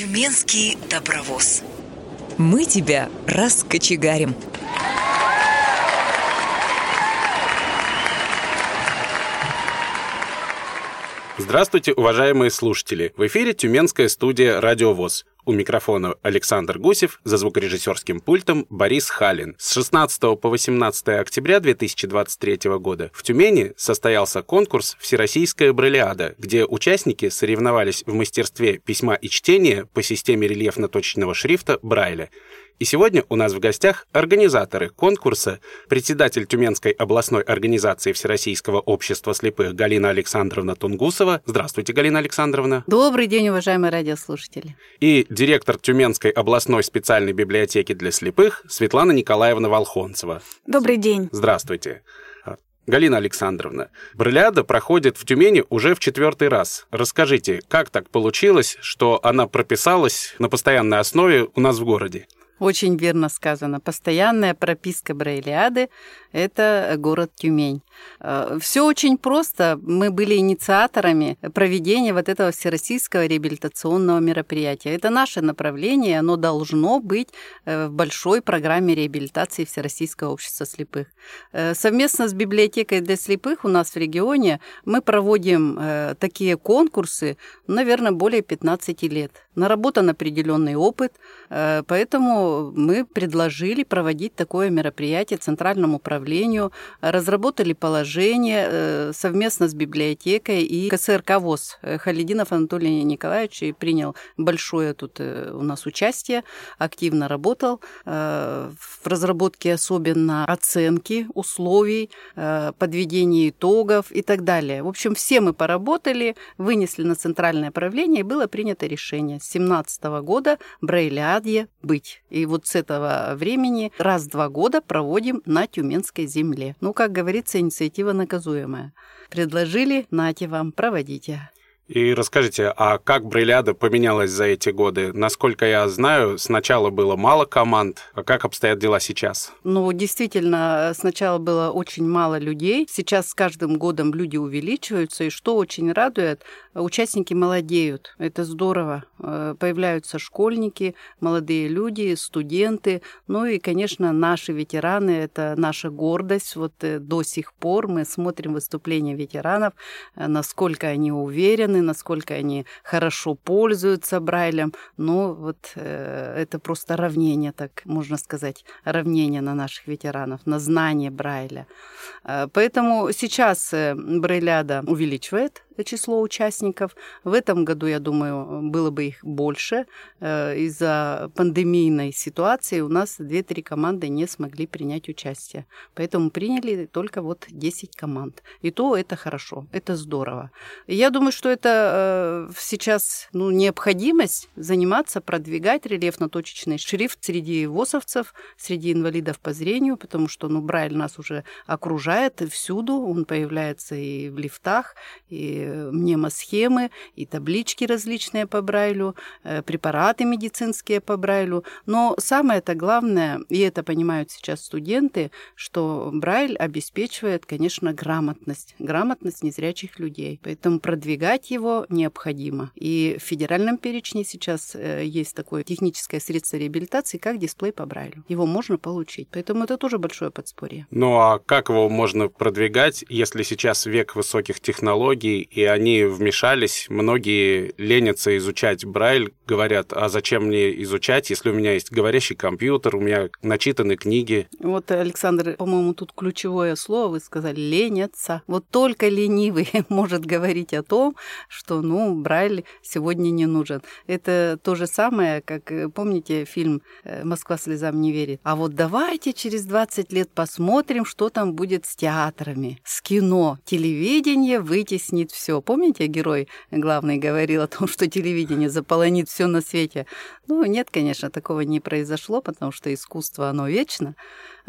Тюменский добровоз. Мы тебя раскочегарим. Здравствуйте, уважаемые слушатели! В эфире Тюменская студия «Радиовоз». У микрофона Александр Гусев, за звукорежиссерским пультом Борис Халин. С 16 по 18 октября 2023 года в Тюмени состоялся конкурс «Всероссийская бриллиада», где участники соревновались в мастерстве письма и чтения по системе рельефно-точечного шрифта Брайля. И сегодня у нас в гостях организаторы конкурса, председатель Тюменской областной организации Всероссийского общества слепых Галина Александровна Тунгусова. Здравствуйте, Галина Александровна. Добрый день, уважаемые радиослушатели. И директор Тюменской областной специальной библиотеки для слепых Светлана Николаевна Волхонцева. Добрый день. Здравствуйте. Галина Александровна, Брыляда проходит в Тюмени уже в четвертый раз. Расскажите, как так получилось, что она прописалась на постоянной основе у нас в городе? Очень верно сказано. Постоянная прописка Брайлиады – это город Тюмень. Э, Все очень просто. Мы были инициаторами проведения вот этого всероссийского реабилитационного мероприятия. Это наше направление, оно должно быть э, в большой программе реабилитации Всероссийского общества слепых. Э, совместно с библиотекой для слепых у нас в регионе мы проводим такие конкурсы, наверное, более 15 лет. Наработан определенный опыт, поэтому мы предложили проводить такое мероприятие Центральному управлению, разработали положение э, совместно с библиотекой и КСРК ВОЗ. Халидинов Анатолий Николаевич принял большое тут э, у нас участие, активно работал э, в разработке особенно оценки условий, подведения итогов и так далее. В общем, все мы поработали, вынесли на центральное правление, и было принято решение с 2017 года Брейляде быть. И вот с этого времени раз в два года проводим на Тюменской земле. Ну, как говорится, инициатива наказуемая. Предложили, нате вам, проводите. И расскажите, а как Брейляда поменялась за эти годы? Насколько я знаю, сначала было мало команд, а как обстоят дела сейчас? Ну, действительно, сначала было очень мало людей. Сейчас с каждым годом люди увеличиваются, и что очень радует, участники молодеют. Это здорово. Э, появляются школьники, молодые люди, студенты. Ну и, конечно, наши ветераны – это наша гордость. Вот э, до сих пор мы смотрим выступления ветеранов, э, насколько они уверены, насколько они хорошо пользуются Брайлем. Но вот э, это просто равнение, так можно сказать, равнение на наших ветеранов, на знание Брайля. Э, поэтому сейчас э, Брайляда увеличивает число участников. В этом году, я думаю, было бы их больше. Э, из-за пандемийной ситуации у нас 2-3 команды не смогли принять участие. Поэтому приняли только вот 10 команд. И то это хорошо, это здорово. Я думаю, что это э, сейчас ну, необходимость заниматься, продвигать рельефно-точечный шрифт среди ВОСовцев, среди инвалидов по зрению, потому что ну, Брайль нас уже окружает всюду, он появляется и в лифтах, и мнемосхемы и таблички различные по Брайлю, э, препараты медицинские по Брайлю. Но самое это главное, и это понимают сейчас студенты, что Брайль обеспечивает, конечно, грамотность, грамотность незрячих людей. Поэтому продвигать его необходимо. И в федеральном перечне сейчас э, есть такое техническое средство реабилитации, как дисплей по Брайлю. Его можно получить. Поэтому это тоже большое подспорье. Ну а как его можно продвигать, если сейчас век высоких технологий и они вмешались. Многие ленятся изучать Брайль, говорят, а зачем мне изучать, если у меня есть говорящий компьютер, у меня начитаны книги. Вот, Александр, по-моему, тут ключевое слово вы сказали «ленятся». Вот только ленивый может говорить о том, что, ну, Брайль сегодня не нужен. Это то же самое, как, э, помните, фильм э, «Москва слезам не верит». А вот давайте через 20 лет посмотрим, что там будет с театрами, с кино. Телевидение вытеснит все. Помните, герой главный говорил о том, что телевидение заполонит все на свете? Ну, нет, конечно, такого не произошло, потому что искусство, оно вечно.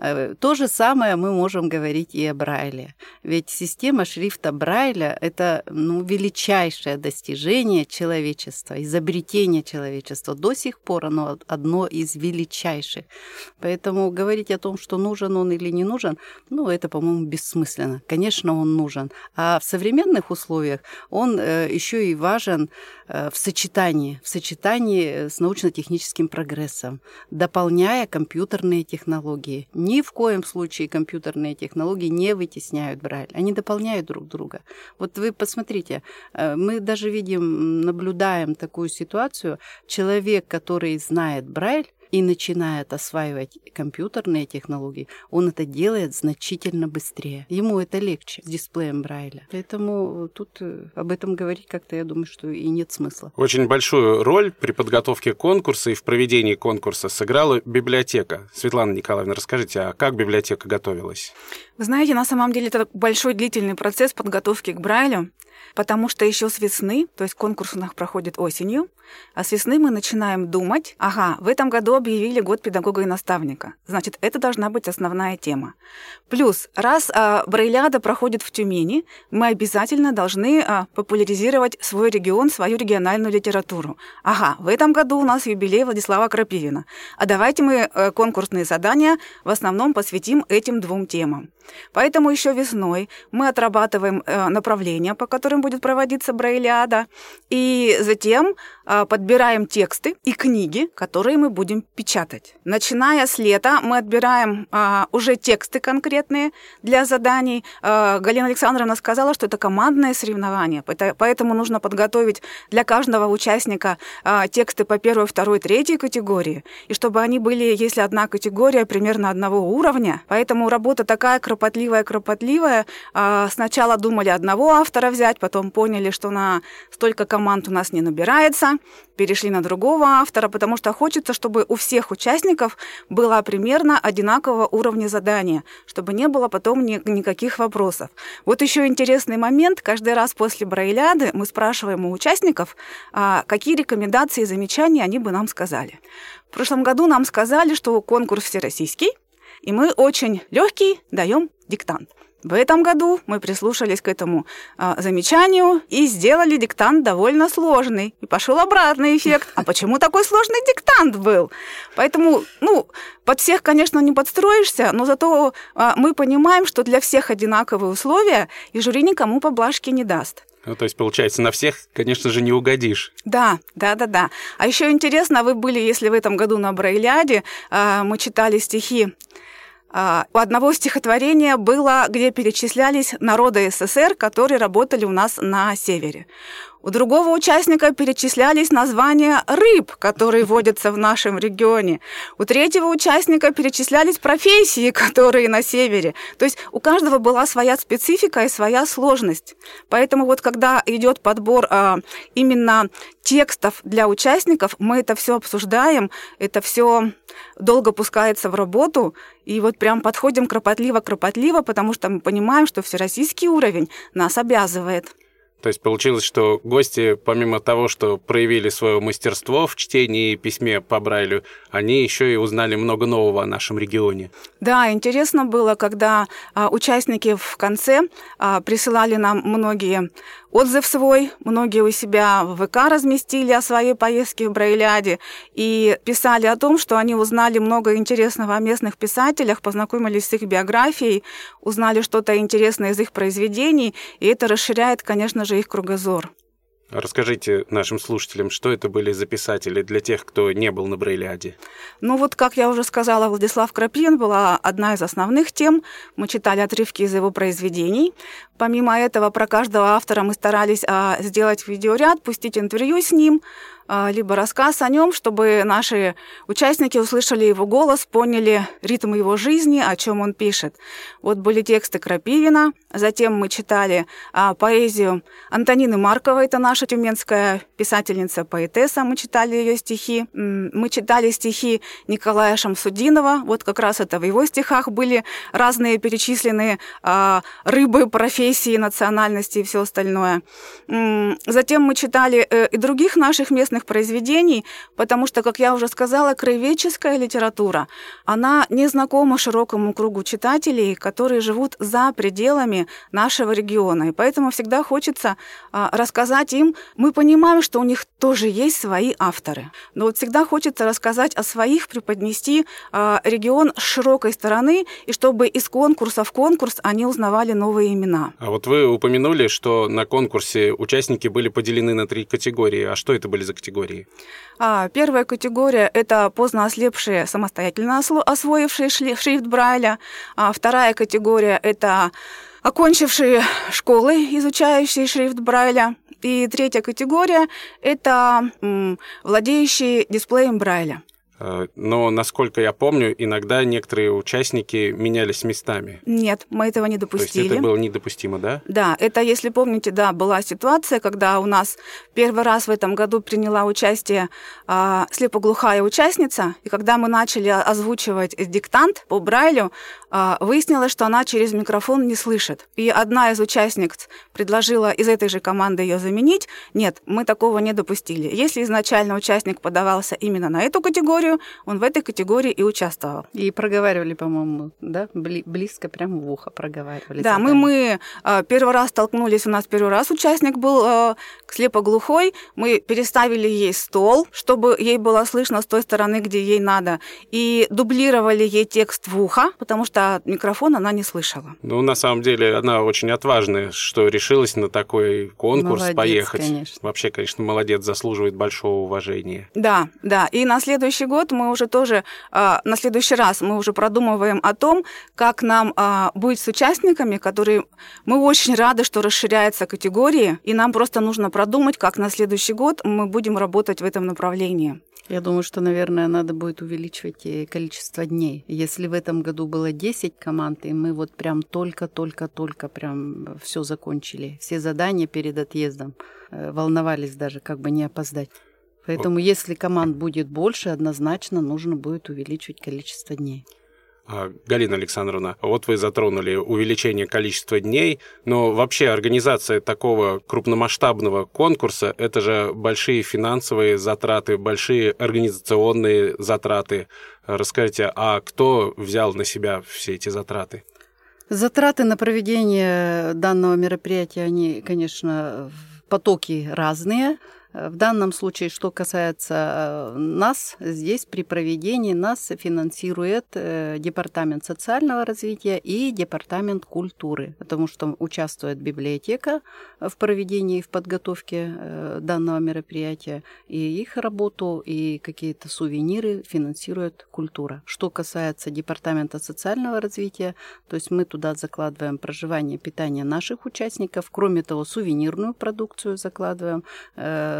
Э, то же самое мы можем говорить и о Брайле. Ведь система шрифта Брайля – это ну, величайшее достижение человечества, изобретение человечества. До сих пор оно одно из величайших. Поэтому говорить о том, что нужен он или не нужен, ну, это, по-моему, бессмысленно. Конечно, он нужен. А в современных условиях он э, еще и важен э, в сочетании, в сочетании с научно-техническим прогрессом, дополняя компьютерные технологии. Ни в коем случае компьютерные технологии не вытесняют Брайль, они дополняют друг друга. Вот вы посмотрите, э, мы даже видим, наблюдаем такую ситуацию, человек, который знает Брайль, и начинает осваивать компьютерные технологии, он это делает значительно быстрее. Ему это легче с дисплеем Брайля. Поэтому тут э, об этом говорить как-то, я думаю, что и нет смысла. Очень большую роль при подготовке конкурса и в проведении конкурса сыграла библиотека. Светлана Николаевна, расскажите, а как библиотека готовилась? Вы знаете, на самом деле это большой длительный процесс подготовки к Брайлю потому что еще с весны, то есть конкурс у нас проходит осенью, а с весны мы начинаем думать, ага, в этом году объявили год педагога и наставника, значит, это должна быть основная тема. Плюс, раз а, Брейляда проходит в Тюмени, мы обязательно должны а, популяризировать свой регион, свою региональную литературу. Ага, в этом году у нас юбилей Владислава Крапивина, а давайте мы а, конкурсные задания в основном посвятим этим двум темам. Поэтому еще весной мы отрабатываем э, направления, по которым будет проводиться Брайлиада, и затем подбираем тексты и книги, которые мы будем печатать. Начиная с лета мы отбираем э, уже тексты конкретные для заданий. Галина Александровна сказала, что это командное соревнование, поэтому нужно подготовить для каждого участника тексты по первой, второй, третьей категории, и чтобы они были, если одна категория, примерно одного уровня. Поэтому работа такая кропотливая-кропотливая. А, сначала думали одного автора взять, потом поняли, что на столько команд у нас не набирается, перешли на другого автора, потому что хочется, чтобы у всех участников было примерно одинакового уровня задания, чтобы не было потом ни, никаких вопросов. Вот еще интересный момент. Каждый раз после Брайляды мы спрашиваем у участников, а, какие рекомендации и замечания они бы нам сказали. В прошлом году нам сказали, что конкурс всероссийский, и мы очень легкий даем диктант. В этом году мы прислушались к этому а, замечанию и сделали диктант довольно сложный. И пошел обратный эффект. А почему такой сложный диктант был? Поэтому, ну, под всех, конечно, не подстроишься, но зато а, мы понимаем, что для всех одинаковые условия, и жюри никому поблажки не даст. Ну, то есть, получается, на всех, конечно же, не угодишь. Да, да, да, да. А еще интересно, вы были, если в этом году на Брайляде, а, мы читали стихи у одного стихотворения было, где перечислялись народы СССР, которые работали у нас на севере. У другого участника перечислялись названия рыб, которые водятся в нашем регионе. У третьего участника перечислялись профессии, которые на севере. То есть у каждого была своя специфика и своя сложность. Поэтому вот когда идет подбор а, именно текстов для участников, мы это все обсуждаем, это все долго пускается в работу, и вот прям подходим кропотливо-кропотливо, потому что мы понимаем, что всероссийский уровень нас обязывает. То есть получилось, что гости, помимо того, что проявили свое мастерство в чтении и письме по Брайлю, они еще и узнали много нового о нашем регионе. Да, интересно было, когда а, участники в конце а, присылали нам многие отзыв свой, многие у себя в ВК разместили о своей поездке в Брайляде и писали о том, что они узнали много интересного о местных писателях, познакомились с их биографией, узнали что-то интересное из их произведений, и это расширяет, конечно же, их кругозор. Расскажите нашим слушателям, что это были за писатели для тех, кто не был на Брейляде? Ну вот, как я уже сказала, Владислав Крапин была одна из основных тем. Мы читали отрывки из его произведений. Помимо этого, про каждого автора мы старались а, сделать видеоряд, пустить интервью с ним, либо рассказ о нем, чтобы наши участники услышали его голос, поняли ритм его жизни, о чем он пишет. Вот были тексты Крапивина, затем мы читали а, поэзию Антонины Марковой, это наша тюменская писательница, поэтесса, мы читали ее стихи. Мы читали стихи Николая Шамсудинова, вот как раз это в его стихах были разные перечисленные а, рыбы, профессии, национальности и все остальное. Затем мы читали э, и других наших местных художественных произведений, потому что, как я уже сказала, краеведческая литература, она не знакома широкому кругу читателей, которые живут за пределами нашего региона. И поэтому всегда хочется а, рассказать им, мы понимаем, что у них тоже есть свои авторы, но вот всегда хочется рассказать о своих, преподнести а, регион с широкой стороны, и чтобы из конкурса в конкурс они узнавали новые имена. А вот вы упомянули, что на конкурсе участники были поделены на три категории. А что это были за категории? А, первая категория – это поздно ослепшие, самостоятельно освоившие шрифт Брайля. А вторая категория – это окончившие школы, изучающие шрифт Брайля. И третья категория – это владеющие дисплеем Брайля. Э, но, насколько я помню, иногда некоторые участники менялись местами. Нет, мы этого не допустили. То есть это было недопустимо, да? Да, это, если помните, да, была ситуация, когда у нас первый раз в этом году приняла участие а, слепоглухая участница, и когда мы начали озвучивать диктант по Брайлю, а, выяснилось, что она через микрофон не слышит. И одна из участниц предложила из этой же команды ее заменить. Нет, мы такого не допустили. Если изначально участник подавался именно на эту категорию, он в этой категории и участвовал. И проговаривали, по-моему, да, близко прямо в ухо проговаривали. Да, мы, мы а, первый раз столкнулись, у нас первый раз участник был а, слепоглухой, мы переставили ей стол, чтобы ей было слышно с той стороны, где ей надо, и дублировали ей текст в ухо, потому что что микрофон она не слышала. Ну, на самом деле, она очень отважная, что решилась на такой конкурс молодец, поехать. Конечно. Вообще, конечно, молодец, заслуживает большого уважения. Да, да. И на следующий год мы уже тоже, а, на следующий раз мы уже продумываем о том, как нам а, быть с участниками, которые... Мы очень рады, что расширяются категории, и нам просто нужно продумать, как на следующий год мы будем работать в этом направлении. Я думаю, что, наверное, надо будет увеличивать количество дней. Если в этом году было 10 команд, и мы вот прям только-только-только прям все закончили, все задания перед отъездом, э, волновались даже, как бы не опоздать. Поэтому, если команд будет больше, однозначно нужно будет увеличивать количество дней. А, Галина Александровна, вот вы затронули увеличение количества дней, но вообще организация такого крупномасштабного конкурса – это же большие финансовые затраты, большие организационные затраты. Расскажите, а кто взял на себя все эти затраты? Затраты на проведение данного мероприятия, они, конечно, потоки разные – в данном случае, что касается э, нас, здесь при проведении нас финансирует э, Департамент социального развития и Департамент культуры, потому что участвует библиотека в проведении и в подготовке э, данного мероприятия, и их работу, и какие-то сувениры финансирует культура. Что касается Департамента социального развития, то есть мы туда закладываем проживание, питание наших участников, кроме того, сувенирную продукцию закладываем,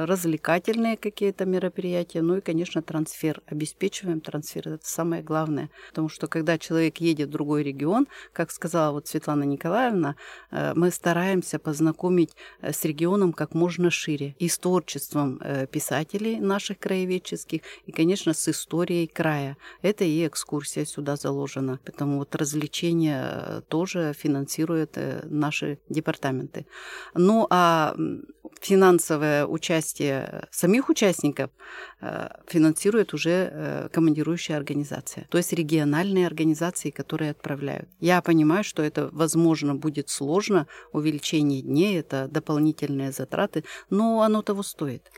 развлекательные какие-то мероприятия, ну и, конечно, трансфер. Обеспечиваем трансфер, это самое главное. Потому что когда человек едет в другой регион, как сказала вот Светлана Николаевна, э, мы стараемся познакомить э, с регионом как можно шире. И с творчеством э, писателей наших краеведческих, и, конечно, с историей края. Это и экскурсия сюда заложена. Поэтому вот развлечения тоже финансируют наши департаменты. Ну а финансовое участие самих участников э, финансирует уже э, командирующая организация, то есть региональные организации, которые отправляют. Я понимаю, что это, возможно, будет сложно, увеличение дней, это дополнительные затраты, но оно того стоит.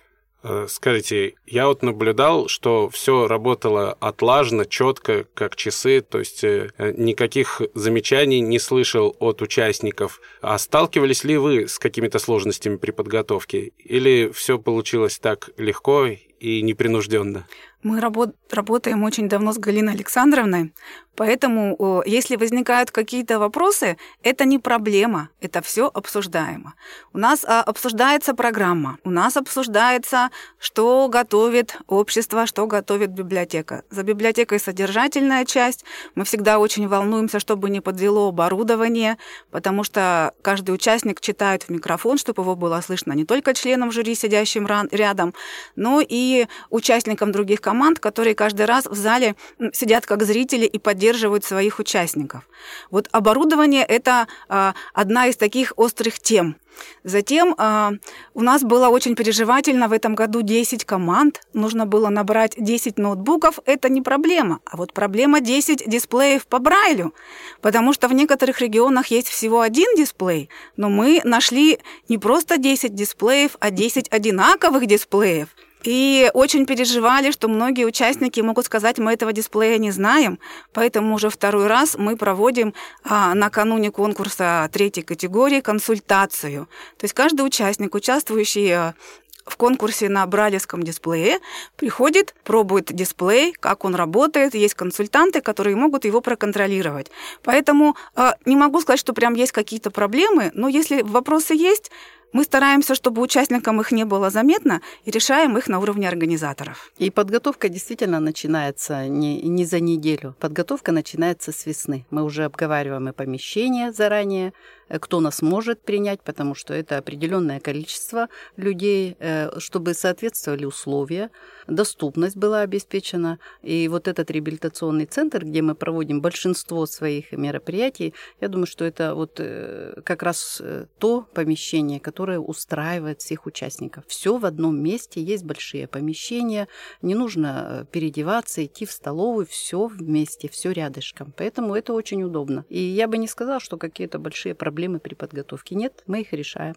Э, скажите, я вот наблюдал, что все работало отлажно, четко, как часы, то есть э, никаких замечаний не слышал от участников. А сталкивались ли вы с какими-то сложностями при подготовке? Или все получилось так легко и непринужденно? Мы работ работаем очень давно с Галиной Александровной, поэтому если возникают какие-то вопросы, это не проблема, это все обсуждаемо. У нас а, обсуждается программа, у нас обсуждается, что готовит общество, что готовит библиотека. За библиотекой содержательная часть. Мы всегда очень волнуемся, чтобы не подвело оборудование, потому что каждый участник читает в микрофон, чтобы его было слышно не только членам жюри, сидящим рядом, но и участникам других команд которые каждый раз в зале сидят как зрители и поддерживают поддерживают своих участников. Вот оборудование – это а, одна из таких острых тем. Затем э, у нас было очень переживательно в этом году 10 команд. Нужно было набрать 10 ноутбуков. Это не проблема. А вот проблема 10 дисплеев по Брайлю. Потому что в некоторых регионах есть всего один дисплей. Но мы нашли не просто 10 дисплеев, а 10 одинаковых дисплеев. И очень переживали, что многие участники могут сказать, мы этого дисплея не знаем, поэтому уже второй раз мы проводим а, накануне конкурса третьей категории консультацию. То есть каждый участник, участвующий а, в конкурсе на бралевском дисплее, приходит, пробует дисплей, как он работает, есть консультанты, которые могут его проконтролировать. Поэтому э, не могу сказать, что прям есть какие-то проблемы, но если вопросы есть, мы стараемся, чтобы участникам их не было заметно, и решаем их на уровне организаторов. И подготовка действительно начинается не, не за неделю. Подготовка начинается с весны. Мы уже обговариваем и помещение заранее, Э, кто нас может принять, потому что это определенное количество людей, э, чтобы соответствовали условия, доступность была обеспечена. И вот этот реабилитационный центр, где мы проводим большинство своих мероприятий, я думаю, что это вот э, как раз то помещение, которое устраивает всех участников. Все в одном месте, есть большие помещения, не нужно переодеваться, идти в столовую, все вместе, все рядышком. Поэтому это очень удобно. И я бы не сказала, что какие-то большие проблемы при подготовке. Нет, мы их решаем.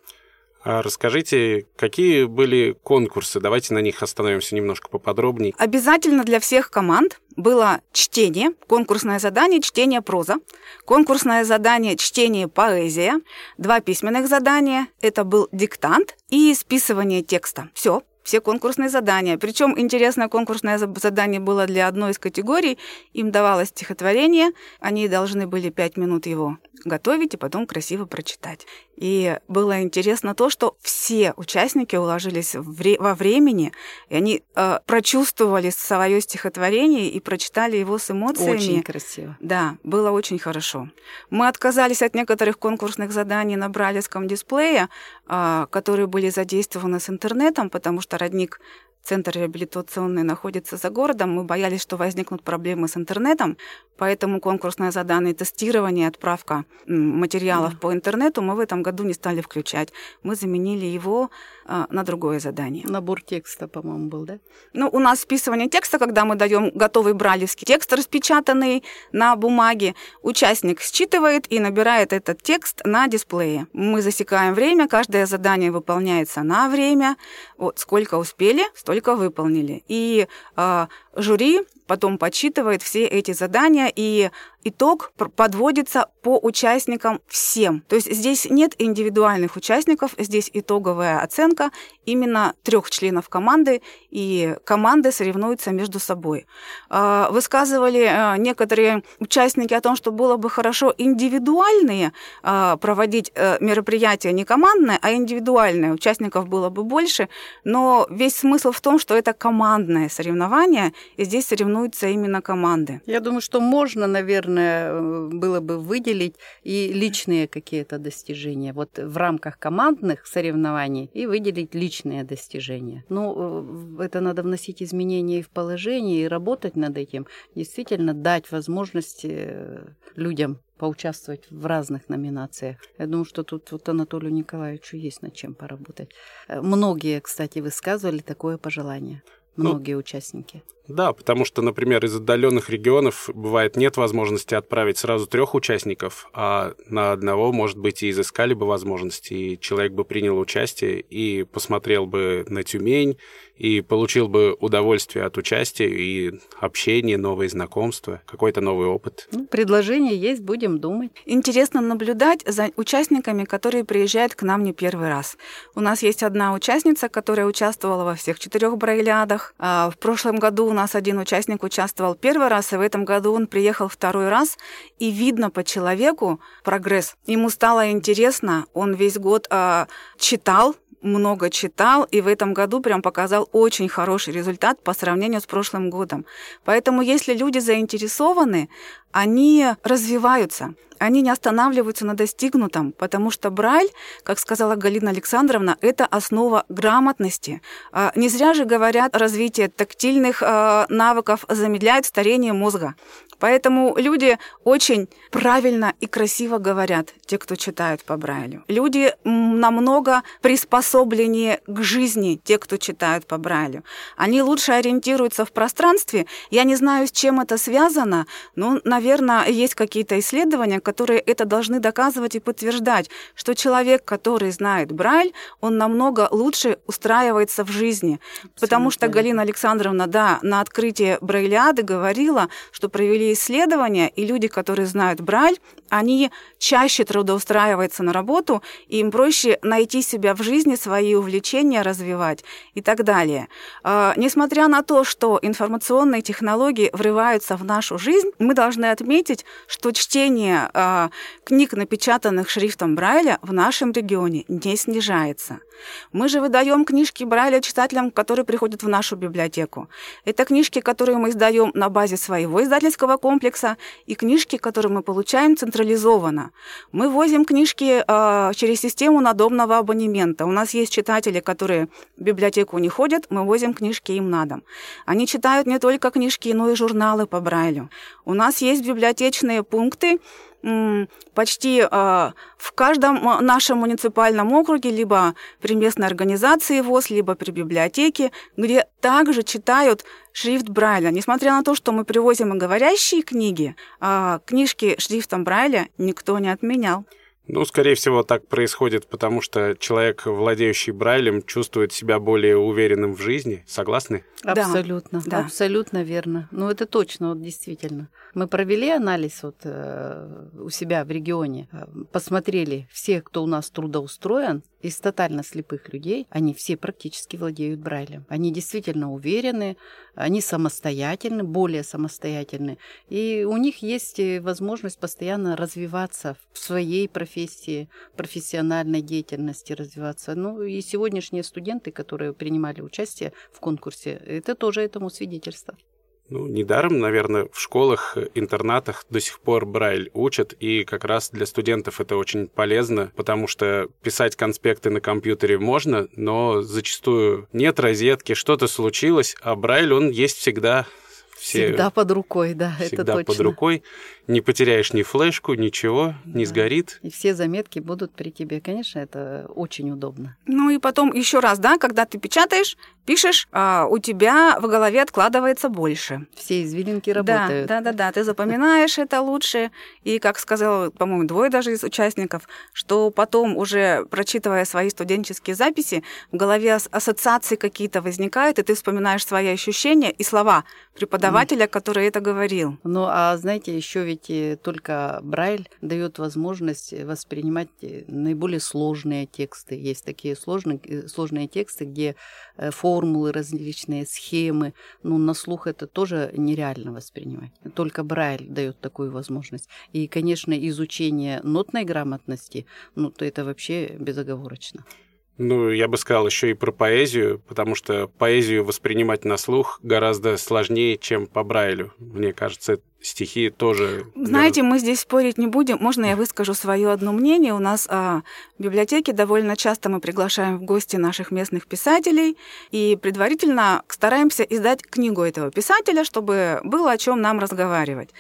А расскажите, какие были конкурсы? Давайте на них остановимся немножко поподробнее. Обязательно для всех команд было чтение, конкурсное задание чтение проза, конкурсное задание чтение поэзия, два письменных задания, это был диктант и списывание текста. Все, все конкурсные задания. Причем интересное конкурсное задание было для одной из категорий. Им давалось стихотворение, они должны были пять минут его готовить и потом красиво прочитать. И было интересно то, что все участники уложились вре- во времени, и они э, прочувствовали свое стихотворение и прочитали его с эмоциями. Очень красиво. Да, было очень хорошо. Мы отказались от некоторых конкурсных заданий на бралевском дисплее, э, которые были задействованы с интернетом, потому что родник центр реабилитационный находится за городом. Мы боялись, что возникнут проблемы с интернетом, поэтому конкурсное задание тестирование, отправка материалов да. по интернету мы в этом году не стали включать. Мы заменили его а, на другое задание. Набор текста, по-моему, был, да? Ну, у нас списывание текста, когда мы даем готовый бралевский текст, распечатанный на бумаге. Участник считывает и набирает этот текст на дисплее. Мы засекаем время, каждое задание выполняется на время. Вот сколько успели, столько только выполнили. И э, жюри потом подсчитывает все эти задания, и итог подводится по участникам всем. То есть здесь нет индивидуальных участников, здесь итоговая оценка именно трех членов команды, и команды соревнуются между собой. А, высказывали а, некоторые участники о том, что было бы хорошо индивидуальные а, проводить э, мероприятия не командные, а индивидуальные. Участников было бы больше, но весь смысл в том, что это командное соревнование, и здесь соревнуются именно команды. Я думаю, что можно, наверное, э, было бы выделить и личные какие-то достижения. Вот в рамках командных соревнований и выделить личные достижения. Ну, э, это надо вносить изменения и в положение, и работать над этим. Действительно, дать возможность э, людям поучаствовать в разных номинациях. Я думаю, что тут вот Анатолию Николаевичу есть над чем поработать. Многие, кстати, высказывали такое пожелание. Ну, многие ну, участники. Да, потому что, например, из отдаленных регионов бывает нет возможности отправить сразу трех участников, а на одного, может быть, и изыскали бы возможности, и человек бы принял участие и посмотрел бы на Тюмень, и получил бы удовольствие от участия и общения, новые знакомства, какой-то новый опыт. Ну, предложение есть, будем думать. Интересно наблюдать за участниками, которые приезжают к нам не первый раз. У нас есть одна участница, которая участвовала во всех четырех брайлядах. А в прошлом году нас один участник участвовал первый раз, и в этом году он приехал второй раз, и видно по человеку прогресс. Ему стало интересно, он весь год э, читал, много читал, и в этом году прям показал очень хороший результат по сравнению с прошлым годом. Поэтому если люди заинтересованы, они развиваются. Они не останавливаются на достигнутом, потому что Брайль, как сказала Галина Александровна, это основа грамотности. А, не зря же говорят, развитие тактильных а, навыков замедляет старение мозга. Поэтому люди очень правильно и красиво говорят, те, кто читают по Брайлю. Люди намного приспособленнее к жизни, те, кто читают по Брайлю. Они лучше ориентируются в пространстве. Я не знаю, с чем это связано, но, наверное, есть какие-то исследования, которые это должны доказывать и подтверждать, что человек, который знает Брайль, он намного лучше устраивается в жизни. Абсолютно. Потому что Галина Александровна, да, на открытии Брайлиады говорила, что провели исследования, и люди, которые знают Брайль, они чаще трудоустраиваются на работу, и им проще найти себя в жизни, свои увлечения развивать и так далее. А, несмотря на то, что информационные технологии врываются в нашу жизнь, мы должны отметить, что чтение а, книг, напечатанных шрифтом Брайля, в нашем регионе не снижается. Мы же выдаем книжки Брайля читателям, которые приходят в нашу библиотеку. Это книжки, которые мы издаем на базе своего издательского комплекса, и книжки, которые мы получаем централизованно. Мы возим книжки э, через систему надомного абонемента. У нас есть читатели, которые в библиотеку не ходят, мы возим книжки им на дом. Они читают не только книжки, но и журналы по Брайлю. У нас есть библиотечные пункты, почти а, в каждом нашем муниципальном округе, либо при местной организации ВОЗ, либо при библиотеке, где также читают шрифт Брайля. Несмотря на то, что мы привозим и говорящие книги, а, книжки шрифтом Брайля никто не отменял. Ну, скорее всего, так происходит, потому что человек, владеющий Брайлем, чувствует себя более уверенным в жизни. Согласны? Абсолютно, да. абсолютно верно. Ну, это точно, вот действительно. Мы провели анализ вот э, у себя в регионе, э, посмотрели все, кто у нас трудоустроен, из тотально слепых людей, они все практически владеют Брайлем. Они действительно уверены, они самостоятельны, более самостоятельны, и у них есть э, возможность постоянно развиваться в своей профессии, профессиональной деятельности развиваться. Ну и сегодняшние студенты, которые принимали участие в конкурсе, это тоже этому свидетельство. Ну, недаром, наверное, в школах, интернатах до сих пор Брайль учат, и как раз для студентов это очень полезно, потому что писать конспекты на компьютере можно, но зачастую нет розетки, что-то случилось, а Брайль, он есть всегда. Все всегда под рукой, да, всегда это точно. под рукой не потеряешь ни флешку, ничего, не да. сгорит. И все заметки будут при тебе. Конечно, это очень удобно. Ну и потом еще раз, да, когда ты печатаешь, пишешь, а у тебя в голове откладывается больше. Все извилинки работают. Да, да, да, да. Ты запоминаешь это лучше. И, как сказал, по-моему, двое даже из участников, что потом, уже прочитывая свои студенческие записи, в голове ассоциации какие-то возникают, и ты вспоминаешь свои ощущения и слова преподавателя, mm. который это говорил. Ну, а знаете, еще ведь ведь только Брайль дает возможность воспринимать наиболее сложные тексты. Есть такие сложные, сложные тексты, где э, формулы различные, схемы. Ну, на слух это тоже нереально воспринимать. Только Брайль дает такую возможность. И, конечно, изучение нотной грамотности, ну, то это вообще безоговорочно. Ну, я бы сказал еще и про поэзию, потому что поэзию воспринимать на слух гораздо сложнее, чем по Брайлю. Мне кажется, стихи тоже... Знаете, мы здесь спорить не будем. Можно я выскажу свое одно мнение? У нас а, в библиотеке довольно часто мы приглашаем в гости наших местных писателей и предварительно стараемся издать книгу этого писателя, чтобы было о чем нам разговаривать.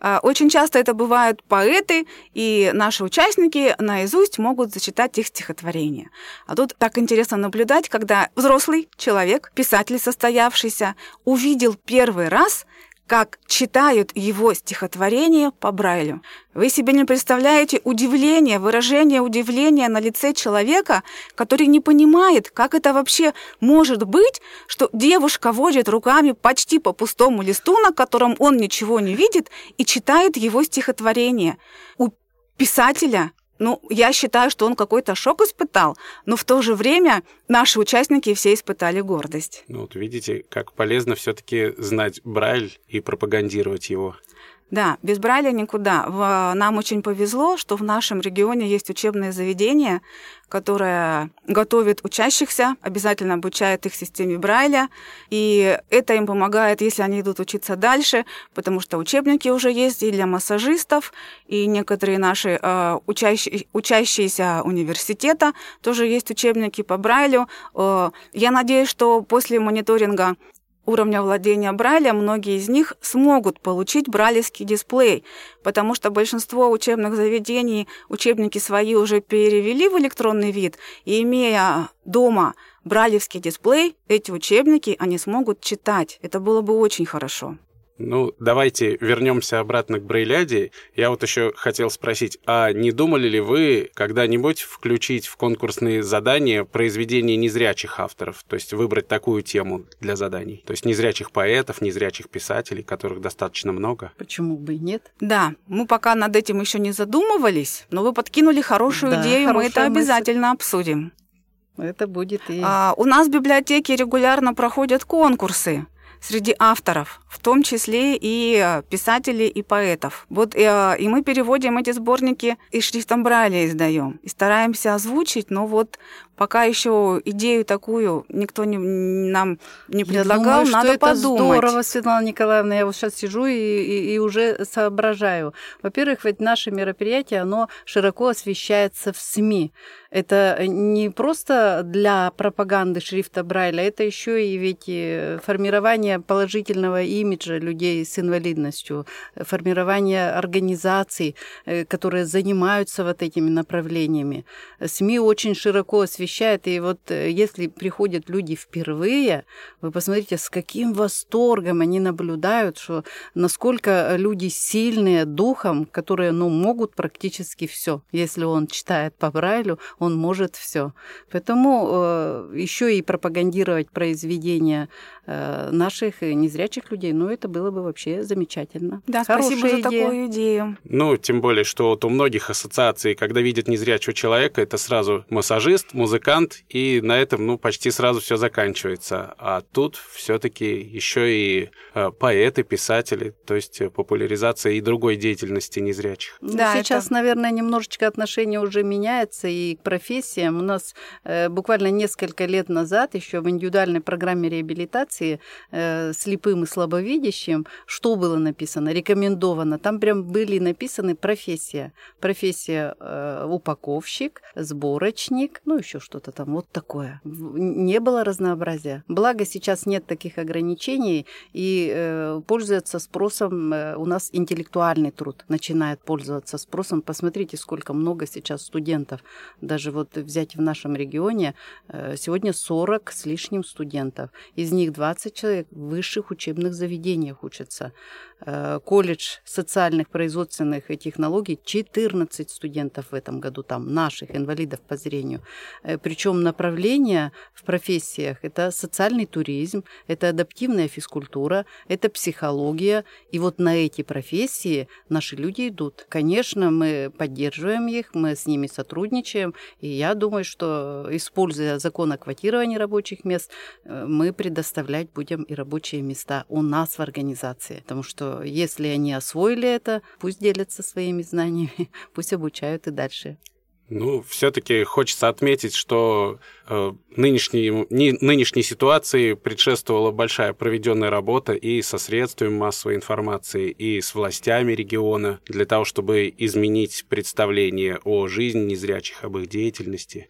А, очень часто это бывают поэты, и наши участники наизусть могут зачитать их стихотворения. А тут так интересно наблюдать, когда взрослый человек, писатель состоявшийся, увидел первый раз как читают его стихотворение по Брайлю. Вы себе не представляете удивление, выражение удивления на лице человека, который не понимает, как это вообще может быть, что девушка водит руками почти по пустому листу, на котором он ничего не видит, и читает его стихотворение. У писателя ну, я считаю, что он какой-то шок испытал, но в то же время наши участники все испытали гордость. Ну, вот видите, как полезно все-таки знать Брайль и пропагандировать его. Да, без Брайля никуда. В, нам очень повезло, что в нашем регионе есть учебное заведение, которое готовит учащихся, обязательно обучает их системе Брайля, и это им помогает, если они идут учиться дальше, потому что учебники уже есть и для массажистов, и некоторые наши э, учащие, учащиеся университета тоже есть учебники по Брайлю. Э, я надеюсь, что после мониторинга уровня владения Брайля многие из них смогут получить брайлевский дисплей, потому что большинство учебных заведений учебники свои уже перевели в электронный вид, и имея дома брайлевский дисплей, эти учебники они смогут читать. Это было бы очень хорошо. Ну, давайте вернемся обратно к Брейляде. Я вот еще хотел спросить, а не думали ли вы когда-нибудь включить в конкурсные задания произведения незрячих авторов? То есть выбрать такую тему для заданий? То есть незрячих поэтов, незрячих писателей, которых достаточно много? Почему бы и нет? Да, мы пока над этим еще не задумывались, но вы подкинули хорошую Да, идею, мы это мысль. обязательно обсудим. Это будет и... А, у нас в библиотеке регулярно проходят конкурсы среди авторов, в том числе и э, писателей и поэтов. Вот э, и мы переводим эти сборники и шрифтом Брайля издаем. И стараемся озвучить, но вот пока еще идею такую никто не, нам не Я предлагал, думаю, что надо это подумать. здорово, Светлана Николаевна. Я вот сейчас сижу и, и- и уже соображаю. Во-первых, ведь наше мероприятие, оно широко освещается в СМИ. Это не просто для пропаганды шрифта Брайля, это еще и ведь и формирование положительного имиджа людей с инвалидностью, формирование организаций, э, которые занимаются вот этими направлениями. СМИ очень широко освещает, и вот э, если приходят люди впервые, вы посмотрите, с каким восторгом они наблюдают, что насколько люди сильные духом, которые ну, могут практически все. Если он читает по Брайлю, он может все. Поэтому э, еще и пропагандировать произведения э, наших незрячих людей, ну, это было бы вообще замечательно. Да, спасибо за Хорошая идея. такую идею. Ну, тем более, что вот у многих ассоциаций, когда видят незрячего человека, это сразу массажист, музыкант, и на этом, ну, почти сразу все заканчивается. А тут все-таки еще и э, поэты, писатели, то есть э, популяризация и другой деятельности незрячих. Ну, Да, сейчас, это- наверное, немножечко отношение уже меняется и к профессиям. У нас э, буквально несколько лет назад, еще в индивидуальной программе реабилитации э, слепым и слабовидящим, что было написано? Рекомендовано. Там прям были написаны профессия. Профессия э, упаковщик, сборочник, ну еще что-то там, вот такое. Не было разнообразия. Благо сейчас нет таких ограничений и э, пользуется спросом э, у нас интеллектуальный труд начинает пользоваться спросом. Посмотрите, сколько много сейчас студентов. Даже вот взять в нашем регионе э, сегодня 40 с лишним студентов. Из них 20 человек в высших учебных заведениях учатся. Э, Колледж социальных производственных и технологий 14 студентов в этом году там, наших инвалидов по зрению. Причем направления в профессиях это социальный туризм, это адаптивная физкультура, это психология. И вот на эти профессии наши люди идут. Конечно, мы поддерживаем их, мы с ними сотрудничаем. И я думаю, что, используя закон о квотировании рабочих мест, э, мы предоставлять будем и рабочие места у нас в организации. Потому что если они освоили это, пусть делятся своими знаниями, пусть обучают и дальше. Ну, все-таки хочется отметить, что э, нынешней, нынешней ситуации предшествовала большая проведенная работа и со средствами массовой информации, и с властями региона для того, чтобы изменить представление о жизни незрячих, об их деятельности.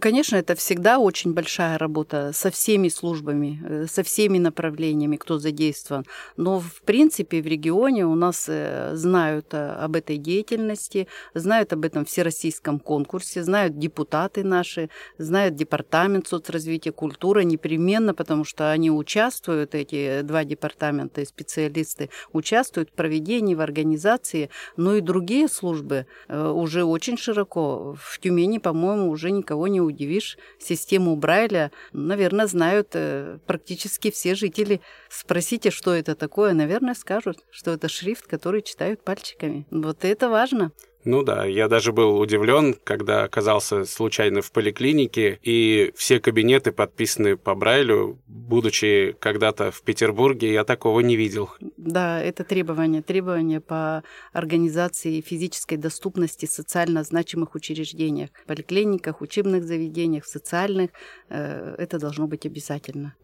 Конечно, это всегда очень большая работа со всеми службами, э, со всеми направлениями, кто задействован. Но, в принципе, в регионе у нас э, знают э, об этой деятельности, знают об этом всероссийском конкурсе, знают депутаты наши, знают департамент соцразвития культуры непременно, потому что они участвуют, эти два департамента и специалисты участвуют в проведении, в организации, но и другие службы уже очень широко. В Тюмени, по-моему, уже никого не удивишь. Систему Брайля, наверное, знают э, практически все жители. Спросите, что это такое, наверное, скажут, что это шрифт, который читают пальчиками. Вот это важно. Ну да, я даже был удивлен, когда оказался случайно в поликлинике, и все кабинеты подписаны по Брайлю. Будучи когда-то в Петербурге, я такого не видел. Да, это требование. Требование по организации физической доступности социально значимых учреждениях. Поликлиниках, учебных заведениях, социальных. Э, это должно быть обязательно.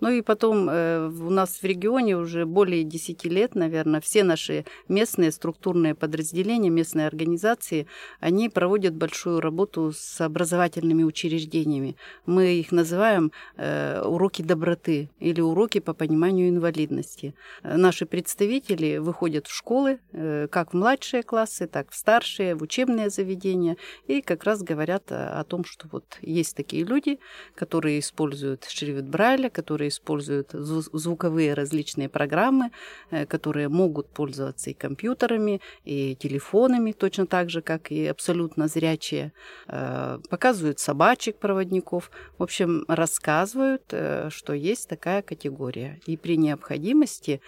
Ну и потом э, у нас в регионе уже более 10 лет, наверное, все наши местные структурные подразделения, местные организации, они проводят большую работу с образовательными учреждениями. Мы их называем э, уроки доброты или уроки по пониманию инвалидности. Наши представители выходят в школы, э, как в младшие классы, так в старшие, в учебные заведения, и как раз говорят о, о том, что вот есть такие люди, которые используют шрифт Брайля, которые которые используют звуковые различные программы, э, которые могут пользоваться и компьютерами, и телефонами, точно так же, как и абсолютно зрячие. Э, показывают собачек-проводников. В общем, рассказывают, э, что есть такая категория. И при необходимости,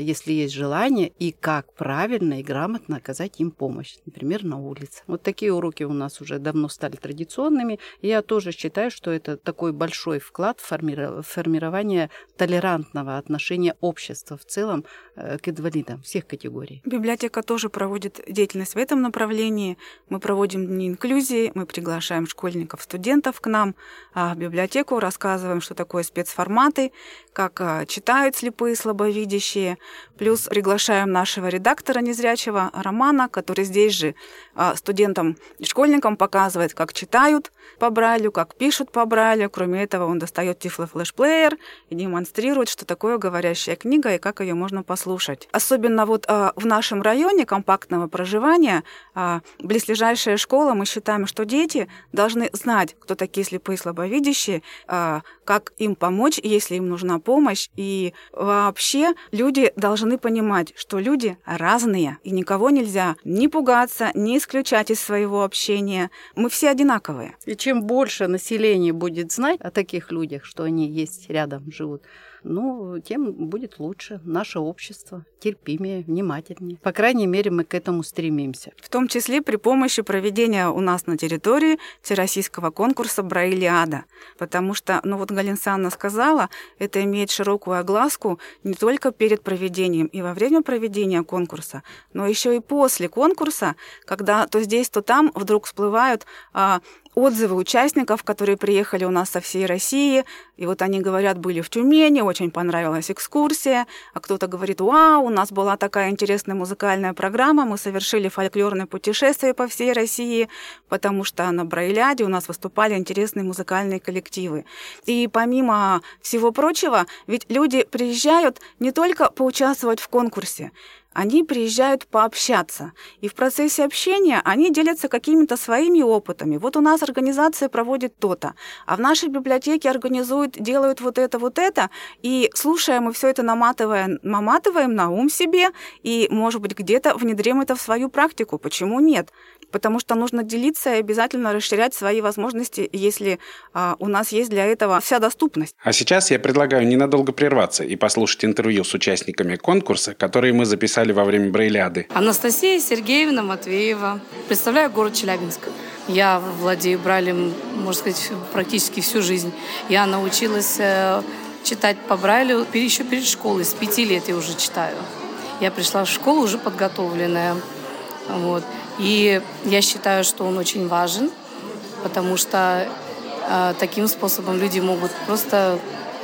если есть желание, и как правильно и грамотно оказать им помощь, например, на улице. Вот такие уроки у нас уже давно стали традиционными. Я тоже считаю, что это такой большой вклад в формирование формирование толерантного отношения общества в целом э, к инвалидам всех категорий. Библиотека тоже проводит деятельность в этом направлении. Мы проводим дни инклюзии, мы приглашаем школьников, студентов к нам а в библиотеку, рассказываем, что такое спецформаты, как а, читают слепые, слабовидящие. Плюс приглашаем нашего редактора незрячего Романа, который здесь же студентам и школьникам показывает, как читают по Брайлю, как пишут по Брайлю. Кроме этого, он достает тифло-флешплеер, и демонстрирует, что такое говорящая книга и как ее можно послушать. Особенно вот а, в нашем районе компактного проживания, а, близлежащая школа, мы считаем, что дети должны знать, кто такие слепые и слабовидящие, а, как им помочь, если им нужна помощь. И вообще люди должны понимать, что люди разные, и никого нельзя ни пугаться, ни исключать из своего общения. Мы все одинаковые. И чем больше население будет знать о таких людях, что они есть рядом, живут, ну, тем будет лучше наше общество, терпимее, внимательнее. По крайней мере, мы к этому стремимся. В том числе при помощи проведения у нас на территории всероссийского конкурса «Браилиада». Потому что, ну вот Галина Санна сказала, это имеет широкую огласку не только перед проведением и во время проведения конкурса, но еще и после конкурса, когда то здесь, то там вдруг всплывают а, отзывы участников, которые приехали у нас со всей России. И вот они говорят, были в Тюмени, очень понравилась экскурсия. А кто-то говорит, вау, у нас была такая интересная музыкальная программа, мы совершили фольклорное путешествие по всей России, потому что на Брайляде у нас выступали интересные музыкальные коллективы. И помимо всего прочего, ведь люди приезжают не только поучаствовать в конкурсе, они приезжают пообщаться. И в процессе общения они делятся какими-то своими опытами. Вот у нас организация проводит то-то, а в нашей библиотеке организуют, делают вот это, вот это, и слушая, мы все это наматываем, наматываем на ум себе, и, может быть, где-то внедрим это в свою практику. Почему нет? Потому что нужно делиться и обязательно расширять свои возможности, если а, у нас есть для этого вся доступность. А сейчас я предлагаю ненадолго прерваться и послушать интервью с участниками конкурса, которые мы записали писали во время Брейляды? Анастасия Сергеевна Матвеева. Представляю город Челябинск. Я владею Брайлем, можно сказать, практически всю жизнь. Я научилась э, читать по Брайлю еще перед школой. С пяти лет я уже читаю. Я пришла в школу уже подготовленная. Вот. И я считаю, что он очень важен, потому что э, таким способом люди могут просто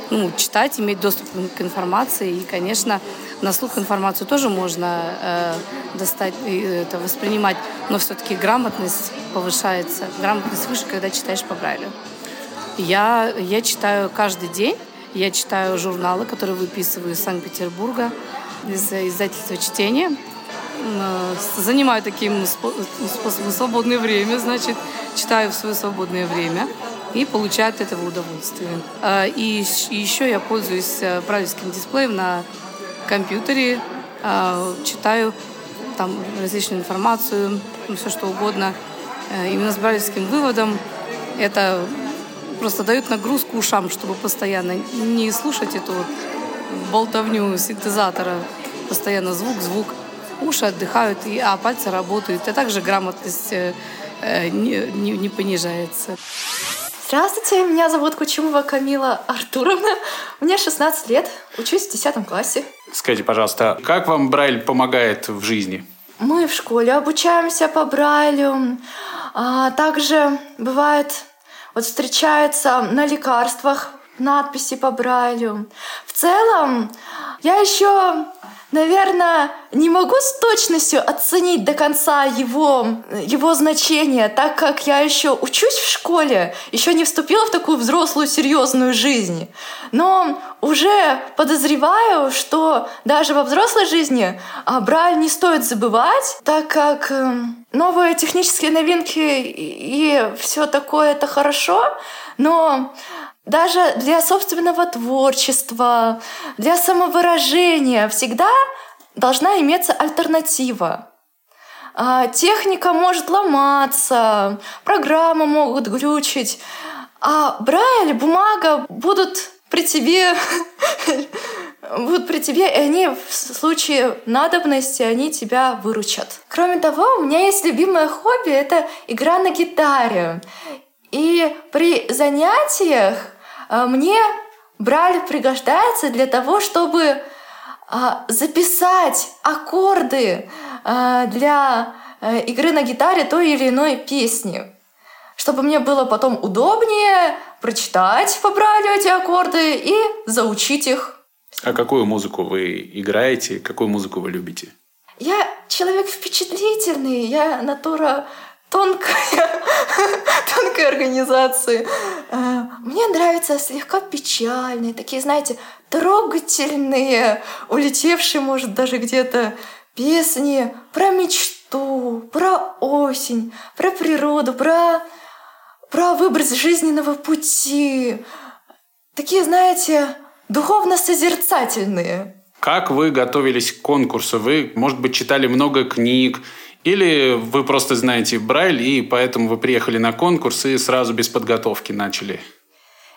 ну, читать, иметь доступ к информации. И, конечно, на слух информацию тоже можно э, достать, это воспринимать, но все-таки грамотность повышается. Грамотность выше, когда читаешь по Брайлю. Я, я читаю каждый день. Я читаю журналы, которые выписываю из Санкт-Петербурга, из издательства чтения. Э, занимаю таким способом свободное время, значит, читаю в свое свободное время и получаю от этого удовольствие. Э, и еще я пользуюсь э, брайлевским дисплеем на компьютере, э, читаю там различную информацию, ну, все что угодно. Э, именно с брайлевским выводом это просто дает нагрузку ушам, чтобы постоянно не слушать эту болтовню синтезатора, постоянно звук, звук. уши отдыхают, а пальцы работают. А также грамотность э, не, не, не понижается. Здравствуйте, меня зовут Кучумова Камила Артуровна. Мне 16 лет, учусь в 10 классе. Скажите, пожалуйста, как вам Брайль помогает в жизни? Мы в школе обучаемся по Брайлю. А также бывает, вот встречаются на лекарствах надписи по Брайлю. В целом, я еще наверное, не могу с точностью оценить до конца его, его значение, так как я еще учусь в школе, еще не вступила в такую взрослую серьезную жизнь. Но уже подозреваю, что даже во взрослой жизни Брайль не стоит забывать, так как эм, новые технические новинки и все такое это хорошо, но даже для собственного творчества, для самовыражения всегда должна иметься альтернатива. А, техника может ломаться, программы могут глючить, а Брайль, бумага будут при тебе, будут при тебе, и они в случае надобности, они тебя выручат. Кроме того, у меня есть любимое хобби — это игра на гитаре. И при занятиях мне брайль пригождается для того, чтобы а, записать аккорды а, для э, игры на гитаре той или иной песни, чтобы мне было потом удобнее прочитать по брайлю эти аккорды и заучить их. А какую музыку вы играете, какую музыку вы любите? Я человек впечатлительный, я натура тонкая, тонкой организации. Э, мне нравятся слегка печальные, такие, знаете, трогательные, улетевшие, может, даже где-то песни про мечту, про осень, про природу, про, про выбор жизненного пути. Такие, знаете, духовно-созерцательные. Как вы готовились к конкурсу? Вы, может быть, читали много книг или вы просто знаете Брайль, и поэтому вы приехали на конкурс и сразу без подготовки начали?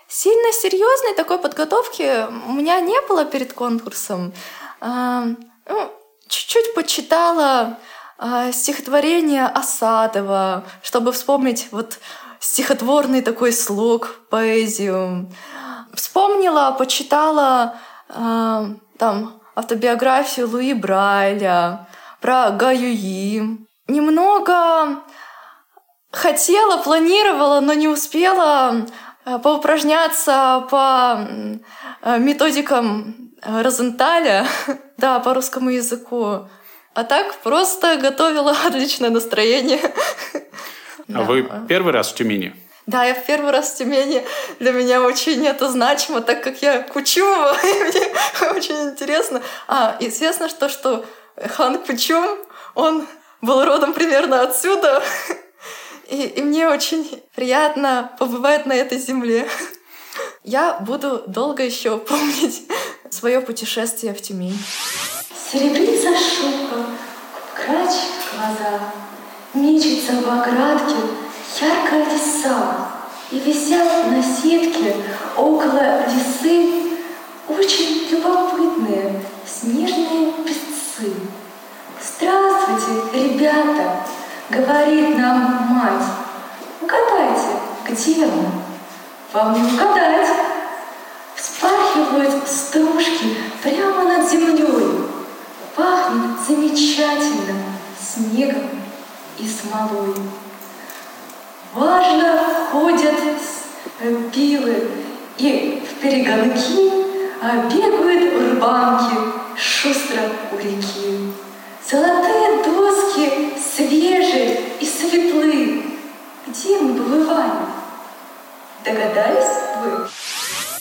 Сильно серьезной такой подготовки у меня не было перед конкурсом. А, ну, чуть-чуть почитала а, стихотворение Осадова, чтобы вспомнить вот стихотворный такой слог, поэзию. Вспомнила, почитала а, там автобиографию Луи Брайля, про Гаюи. Немного хотела, планировала, но не успела э, поупражняться по э, методикам Розенталя, да, по русскому языку. А так просто готовила отличное настроение. А да. вы первый раз в Тюмени? Да, я в первый раз в Тюмени. Для меня очень это значимо, так как я Кучумова, и мне очень интересно. А, известно, что, что Хан Пучум, он был родом примерно отсюда. И, и мне очень приятно побывать на этой земле. Я буду долго еще помнить свое путешествие в Тюмень. Серебрится шука, крач глаза, Мечется в оградке яркая лиса, И висят на сетке около лисы Очень любопытные снежные песцы сын. Здравствуйте, ребята, говорит нам мать. Угадайте, где мы? Вам не угадать. Вспахивают стружки прямо над землей. Пахнет замечательно снегом и смолой. Важно ходят пилы и в перегонки а бегают урбанки шустро у реки. Золотые доски свежие и светлые. Где мы побывали? Догадались вы?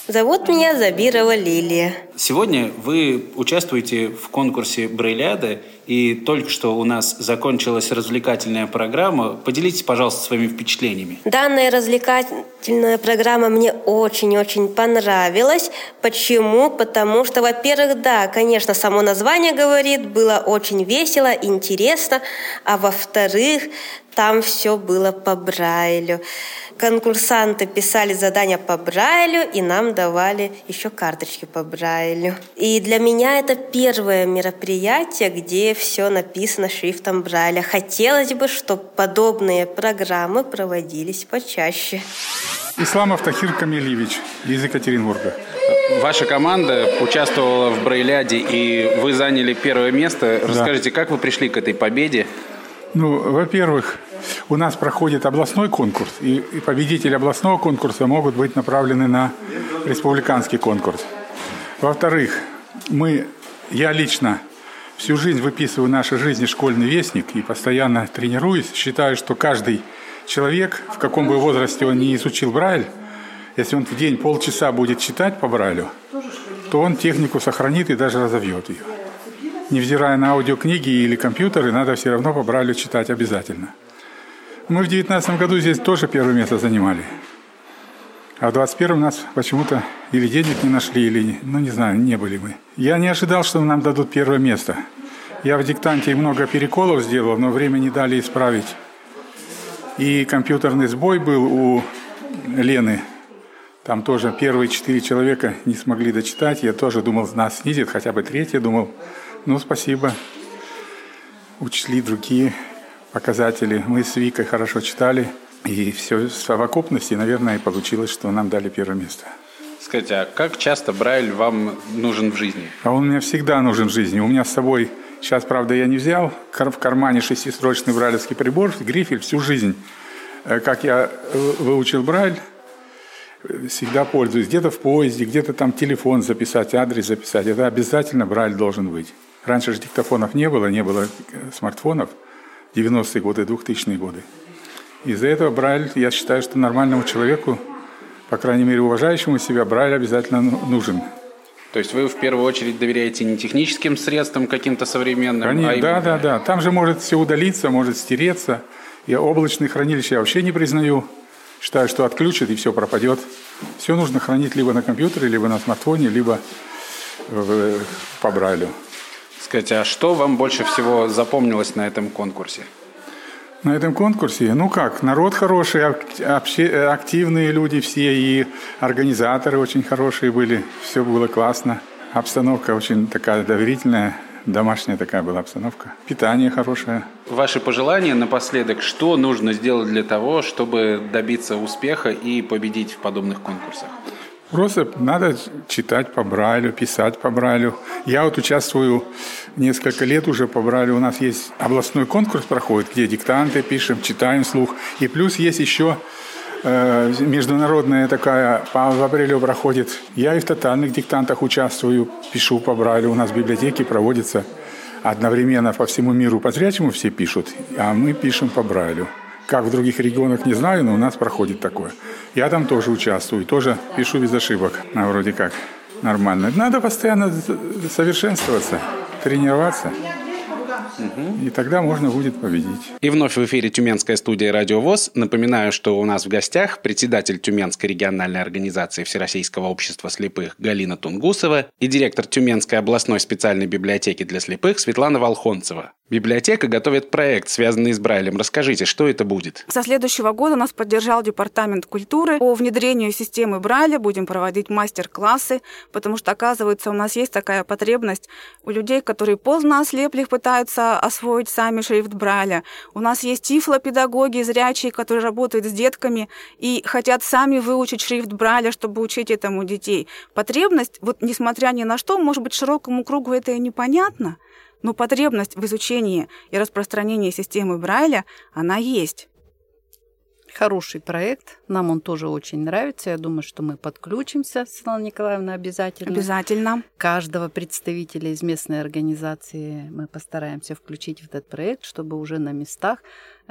Зовут меня Забирова Лилия. Сегодня вы участвуете в конкурсе Брейляда, и только что у нас закончилась развлекательная программа. Поделитесь, пожалуйста, своими впечатлениями. Данная развлекательная программа мне очень-очень понравилась. Почему? Потому что, во-первых, да, конечно, само название говорит, было очень весело, интересно, а во-вторых, там все было по Брайлю конкурсанты писали задания по Брайлю, и нам давали еще карточки по Брайлю. Брайлю. И для меня это первое мероприятие, где все написано шрифтом Брайля. Хотелось бы, чтобы подобные программы проводились почаще. Исламов Тахир Камилевич из Екатеринбурга. Ваша команда участвовала в Брейляде, и вы заняли первое место. Расскажите, да. как вы пришли к этой победе? Ну, во-первых, у нас проходит областной конкурс, и, и победители областного конкурса могут быть направлены на республиканский конкурс. Во-вторых, мы, я лично всю жизнь выписываю нашей жизни школьный вестник и постоянно тренируюсь. Считаю, что каждый человек, в каком бы возрасте он не изучил Брайль, если он в день полчаса будет читать по Брайлю, то он технику сохранит и даже разовьет ее. Невзирая на аудиокниги или компьютеры, надо все равно по Брайлю читать обязательно. Мы в 2019 году здесь тоже первое место занимали. А в 21 нас почему-то или денег не нашли, или, ну не знаю, не были мы. Я не ожидал, что нам дадут первое место. Я в диктанте много переколов сделал, но время не дали исправить. И компьютерный сбой был у Лены. Там тоже первые четыре человека не смогли дочитать. Я тоже думал, нас снизит, хотя бы третье. Думал, ну спасибо. Учли другие показатели. Мы с Викой хорошо читали. И все в совокупности, наверное, и получилось, что нам дали первое место. Скажите, а как часто Брайль вам нужен в жизни? А он мне всегда нужен в жизни. У меня с собой, сейчас, правда, я не взял, в кармане шестистрочный брайлевский прибор, грифель всю жизнь. Э, как я э, выучил Брайль, всегда пользуюсь. Где-то в поезде, где-то там телефон записать, адрес записать. Это обязательно Брайль должен быть. Раньше же диктофонов не было, не было э, смартфонов. 90-е годы, 2000-е годы. Из-за этого Брайль, я считаю, что нормальному человеку, по крайней мере, уважающему себя, Брайль обязательно ну, нужен. То есть вы в первую очередь доверяете не техническим средствам каким-то современным, Конечно, а. Да, да, да. Там же может все удалиться, может стереться. Я облачные хранилища я вообще не признаю. Считаю, что отключат и все пропадет. Все нужно хранить либо на компьютере, либо на смартфоне, либо в, по Брайлю. Скажите, а что вам больше всего запомнилось на этом конкурсе? На этом конкурсе, ну как, народ хороший, активные люди все, и организаторы очень хорошие были, все было классно. Обстановка очень такая доверительная, домашняя такая была обстановка. Питание хорошее. Ваши пожелания напоследок, что нужно сделать для того, чтобы добиться успеха и победить в подобных конкурсах? Просто надо читать по Брайлю, писать по Брайлю. Я вот участвую несколько лет уже по Брайлю. У нас есть областной конкурс проходит, где диктанты пишем, читаем слух. И плюс есть еще э, международная такая, по, в апреле проходит. Я и в тотальных диктантах участвую, пишу по Брайлю. У нас в библиотеке проводится одновременно по всему миру по зрячему все пишут, а мы пишем по Брайлю. Как в других регионах, не знаю, но у нас проходит такое. Я там тоже участвую, тоже пишу без ошибок. А вроде как нормально. Надо постоянно совершенствоваться, тренироваться. И тогда можно будет победить. И вновь в эфире Тюменская студия «Радио ВОЗ». Напоминаю, что у нас в гостях председатель Тюменской региональной организации Всероссийского общества слепых Галина Тунгусова и директор Тюменской областной специальной библиотеки для слепых Светлана Волхонцева. Библиотека готовит проект, связанный с Брайлем. Расскажите, что это будет? Со следующего года нас поддержал Департамент культуры. По внедрению системы Брайля будем проводить мастер-классы, потому что, оказывается, у нас есть такая потребность у людей, которые поздно ослепли, пытаются освоить сами шрифт Брайля. У нас есть тифлопедагоги зрячие, которые работают с детками и хотят сами выучить шрифт Брайля, чтобы учить этому детей. Потребность, вот несмотря ни на что, может быть, широкому кругу это и непонятно – но потребность в изучении и распространении системы Брайля, она есть. Хороший проект. Нам он тоже очень нравится. Я думаю, что мы подключимся, Светлана Николаевна, обязательно. Обязательно. Каждого представителя из местной организации мы постараемся включить в этот проект, чтобы уже на местах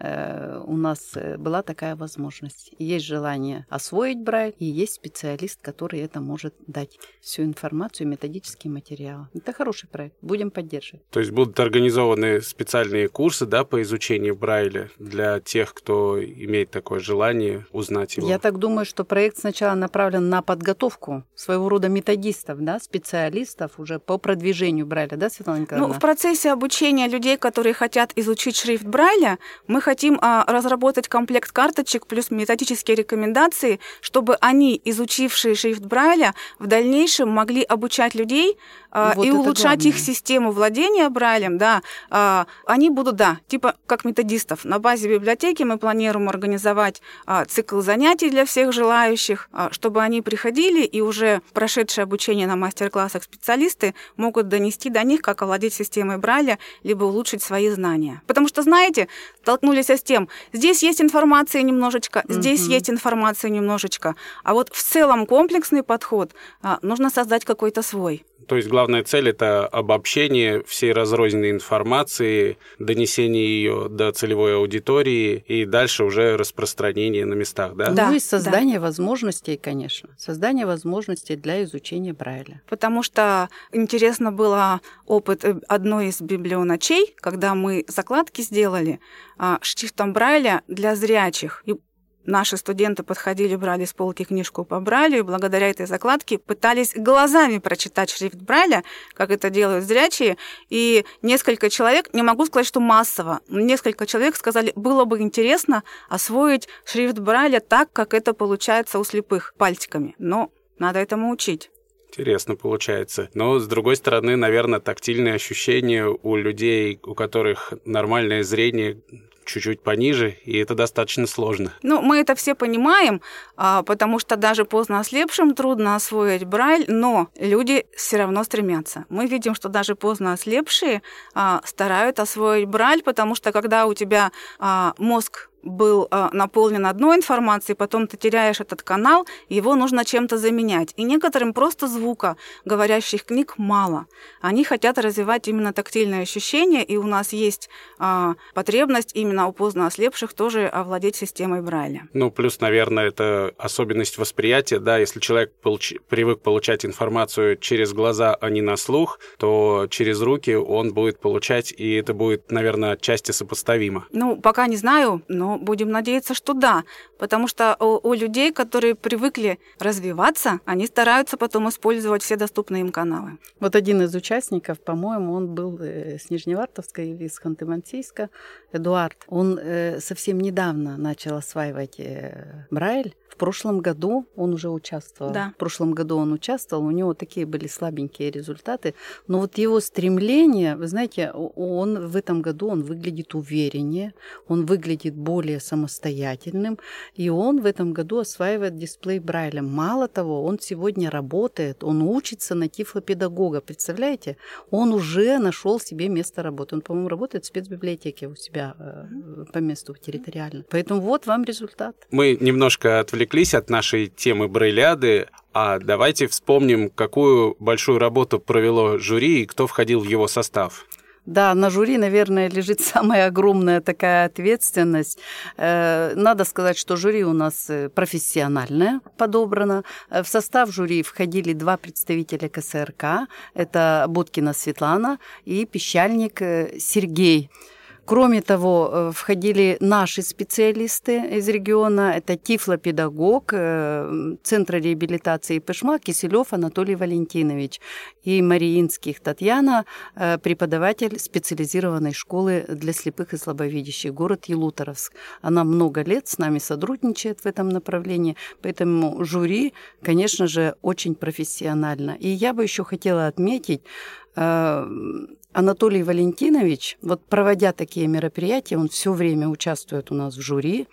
у нас э, была такая возможность. Есть желание освоить Брайль, и есть специалист, который это может дать. Всю информацию, методический материал. Это хороший проект. Будем поддерживать. То есть будут организованы специальные курсы да, по изучению Брайля для тех, кто имеет такое желание узнать его? Я так думаю, что проект сначала направлен на подготовку своего рода методистов, да, специалистов уже по продвижению Брайля, да, Светлана Николаевна? Ну, в процессе обучения людей, которые хотят изучить шрифт Брайля, мы хотим хотим а, разработать комплект карточек плюс методические рекомендации, чтобы они, изучившие шрифт Брайля, в дальнейшем могли обучать людей а, Вот и улучшать главное. их систему владения Брайлем, да. А, они будут, да, типа как методистов. На базе библиотеки мы планируем организовать а, цикл занятий для всех желающих, а, чтобы они приходили и уже прошедшие обучение на мастер-классах специалисты могут донести до них, как овладеть системой Брайля, либо улучшить свои знания. Потому что, знаете, столкнулись с тем, здесь есть информация немножечко, здесь Мгм. есть информация немножечко, а вот в целом комплексный подход а, нужно создать какой-то свой. То есть главная цель это обобщение всей разрозненной информации, донесение ее до целевой аудитории и дальше уже распространение на местах, да? Да, ну и да. создание возможностей, конечно. Создание возможностей для изучения Брайля. Потому что интересно было опыт э, одной из библионочей, когда мы закладки сделали а, шрифтом Брайля для зрячих. И наши студенты подходили, брали с полки книжку по Брайлю, и благодаря этой закладке пытались глазами прочитать шрифт Брайля, как это делают зрячие. И несколько человек, не могу сказать, что массово, несколько человек сказали, было бы интересно освоить шрифт Брайля так, как это получается у слепых пальчиками. Но надо этому учить. Интересно получается. Но, с другой стороны, наверное, тактильные ощущения у людей, у которых нормальное зрение, чуть-чуть пониже, и это достаточно сложно. Ну, мы это все понимаем, а, потому что даже поздно ослепшим трудно освоить Брайль, но люди все равно стремятся. Мы видим, что даже поздно ослепшие а, стараются освоить Брайль, потому что когда у тебя а, мозг был а, наполнен одной информацией, потом ты теряешь этот канал, его нужно чем-то заменять. И некоторым просто звука говорящих книг мало. Они хотят развивать именно тактильные ощущения, и у нас есть а, потребность именно у поздно ослепших тоже овладеть системой Брайля. Ну, плюс, наверное, это особенность восприятия, да, если человек получ- привык получать информацию через глаза, а не на слух, то через руки он будет получать, и это будет, наверное, отчасти сопоставимо. Ну, пока не знаю, но будем надеяться, что да. Потому что у, у людей, которые привыкли развиваться, они стараются потом использовать все доступные им каналы. Вот один из участников, по-моему, он был э, с Нижневартовска или из Ханты-Мансийска, Эдуард. Он э, совсем недавно начал осваивать э, Брайль. В прошлом году он уже участвовал. Да. В прошлом году он участвовал, у него такие были слабенькие результаты. Но вот его стремление, вы знаете, он в этом году он выглядит увереннее, он выглядит более самостоятельным, и он в этом году осваивает дисплей Брайля. Мало того, он сегодня работает, он учится на тифлопедагога. Представляете? Он уже нашел себе место работы. Он, по-моему, работает в спецбиблиотеке у себя э, по месту территориально. Поэтому вот вам результат. Мы немножко отвлеклись от нашей темы Брейляды, а давайте вспомним, какую большую работу провело жюри и кто входил в его состав. Да, на жюри, наверное, лежит самая огромная такая ответственность. Э, Надо сказать, что жюри у нас э, профессиональное подобрано. Э, В состав жюри входили два представителя КСРК. Это Будкина Светлана и пищальник э, Сергей. Кроме того, э, входили наши специалисты из региона. Это тифлопедагог э, Центра реабилитации Пышма Киселев Анатолий Валентинович и Мариинских Татьяна, э, преподаватель специализированной школы для слепых и слабовидящих, город Елуторовск. Она много лет с нами сотрудничает в этом направлении, поэтому жюри, конечно же, очень профессионально. И я бы еще хотела отметить, Анатолий Валентинович, вот проводя такие мероприятия, он все время участвует у нас в жюри,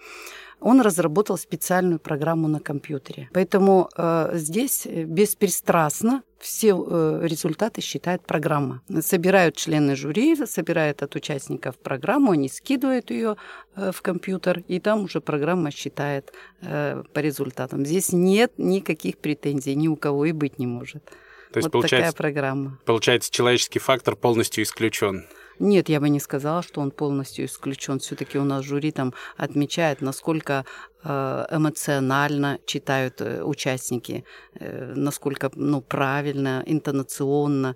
он разработал специальную программу на компьютере. Поэтому э, здесь беспристрастно все э, результаты считает программа. Собирают члены жюри, собирают от участников программу, они скидывают ее э, в компьютер, и там уже программа считает э, по результатам. Здесь нет никаких претензий, ни у кого и быть не может. То есть, вот получается, такая программа. получается, человеческий фактор полностью исключен. Нет, я бы не сказала, что он полностью исключен. Все-таки у нас жюри там отмечает, насколько эмоционально читают э, участники, насколько ну, правильно, интонационно.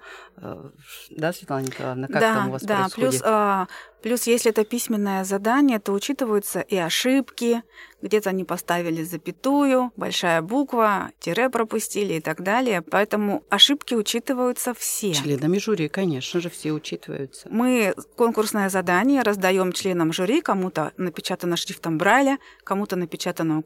Да, Светлана Николаевна, как да, там у вас да. происходит? Плюс, а, плюс, если это письменное задание, то учитываются и ошибки, где-то они поставили запятую, большая буква, тире пропустили и так далее. Поэтому ошибки учитываются все. Членами жюри, конечно же, все учитываются. Мы конкурсное задание раздаем членам жюри, кому-то напечатано шрифтом Брайля, кому-то напечатано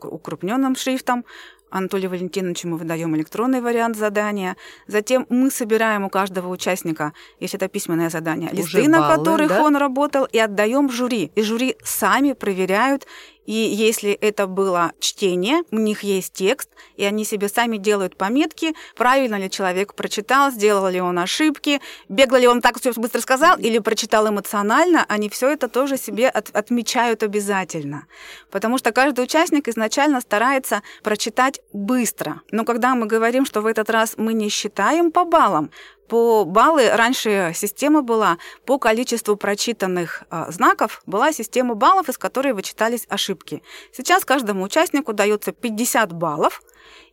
укрупненным шрифтом. Анатолию Валентиновичу мы выдаем электронный вариант задания. Затем мы собираем у каждого участника, если это письменное задание, листы, Уже на баллы, которых да? он работал, и отдаем жюри. И жюри сами проверяют и если это было чтение, у них есть текст, и они себе сами делают пометки, правильно ли человек прочитал, сделал ли он ошибки, бегло ли он так все быстро сказал, или прочитал эмоционально, они все это тоже себе от, отмечают обязательно. Потому что каждый участник изначально старается прочитать быстро. Но когда мы говорим, что в этот раз мы не считаем по баллам, по баллы раньше система была по количеству прочитанных э, знаков была система баллов, из которой вычитались ошибки. Сейчас каждому участнику дается 50 баллов,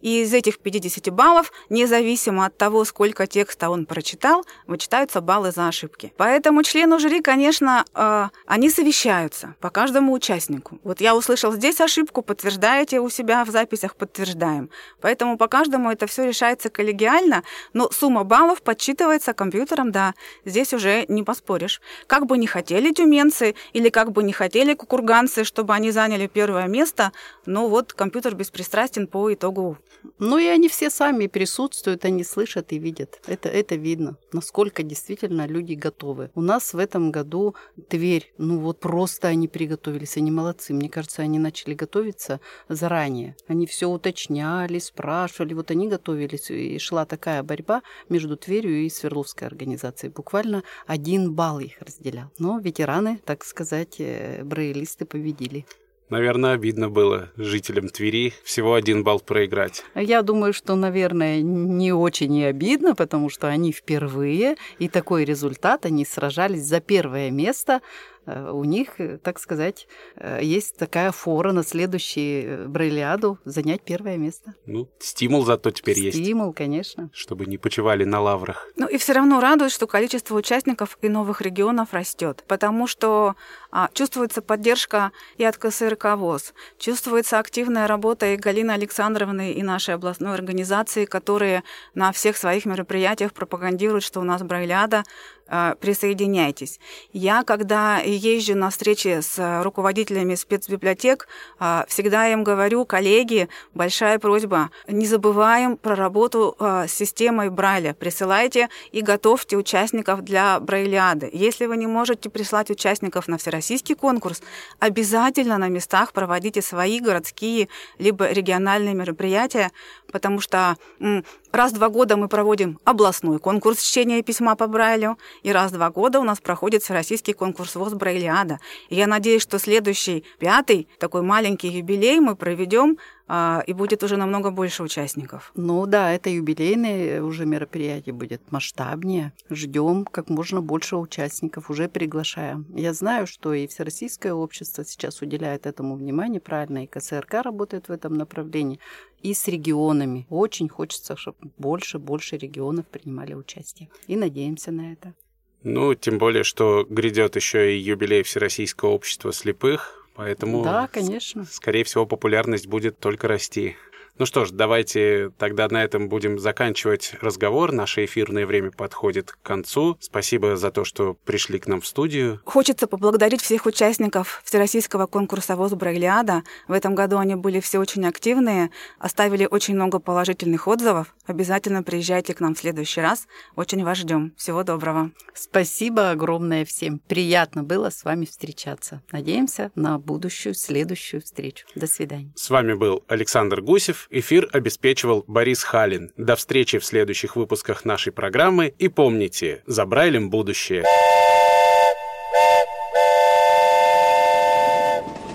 и из этих 50 баллов, независимо от того, сколько текста он прочитал, вычитаются баллы за ошибки. Поэтому члены жюри, конечно, э, они совещаются по каждому участнику. Вот я услышал здесь ошибку, подтверждаете у себя в записях, подтверждаем. Поэтому по каждому это все решается коллегиально, но сумма баллов подсчитывается компьютером, да, здесь уже не поспоришь. Как бы не хотели тюменцы или как бы не хотели кукурганцы, чтобы они заняли первое место, но вот компьютер беспристрастен по итогу ну и они все сами присутствуют, они слышат и видят. Это, это видно, насколько действительно люди готовы. У нас в этом году Тверь, ну вот просто они приготовились, они молодцы. Мне кажется, они начали готовиться заранее. Они все уточняли, спрашивали, вот они готовились. И шла такая борьба между Тверью и Свердловской организацией. Буквально один балл их разделял. Но ветераны, так сказать, э, брейлисты победили. Наверное, обидно было жителям Твери всего один балл проиграть. Я думаю, что, наверное, не очень и обидно, потому что они впервые, и такой результат, они сражались за первое место у них, э, так сказать, э, есть такая фора на следующий Брайлиаду занять первое место. Ну, стимул зато теперь стимул, есть. Стимул, конечно. Чтобы не почивали на лаврах. Ну и все равно радует, что количество участников и новых регионов растет, потому что а, чувствуется поддержка и от КСРК ВОЗ, чувствуется активная работа и Галины Александровны, и нашей областной организации, которые на всех своих мероприятиях пропагандируют, что у нас Брайлиада Э, присоединяйтесь. Я, когда езжу на встречи с руководителями спецбиблиотек, э, всегда им говорю, коллеги, большая просьба, не забываем про работу э, с системой Брайля. Присылайте и готовьте участников для Брайлиады. Если вы не можете прислать участников на всероссийский конкурс, обязательно на местах проводите свои городские либо региональные мероприятия, потому что раз в два года мы проводим областной конкурс чтения письма по Брайлю, и раз в два года у нас проходит всероссийский конкурс ВОЗ Брайлиада. И я надеюсь, что следующий, пятый, такой маленький юбилей мы проведем а, и будет уже намного больше участников. Ну да, это юбилейное уже мероприятие будет масштабнее. Ждем как можно больше участников, уже приглашаем. Я знаю, что и Всероссийское общество сейчас уделяет этому внимание, правильно, и КСРК работает в этом направлении, и с регионами. Очень хочется, чтобы больше, больше регионов принимали участие. И надеемся на это. Ну, тем более, что грядет еще и юбилей Всероссийского общества слепых, Поэтому, да, конечно. скорее всего, популярность будет только расти. Ну что ж, давайте тогда на этом будем заканчивать разговор. Наше эфирное время подходит к концу. Спасибо за то, что пришли к нам в студию. Хочется поблагодарить всех участников Всероссийского конкурса ВОЗ Брайлиада. В этом году они были все очень активные, оставили очень много положительных отзывов. Обязательно приезжайте к нам в следующий раз. Очень вас ждем. Всего доброго. Спасибо огромное всем. Приятно было с вами встречаться. Надеемся на будущую, следующую встречу. До свидания. С вами был Александр Гусев эфир обеспечивал Борис Халин. До встречи в следующих выпусках нашей программы. И помните, за Брайлем будущее.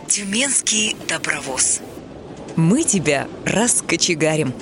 Тюменский добровоз. Мы тебя раскочегарим.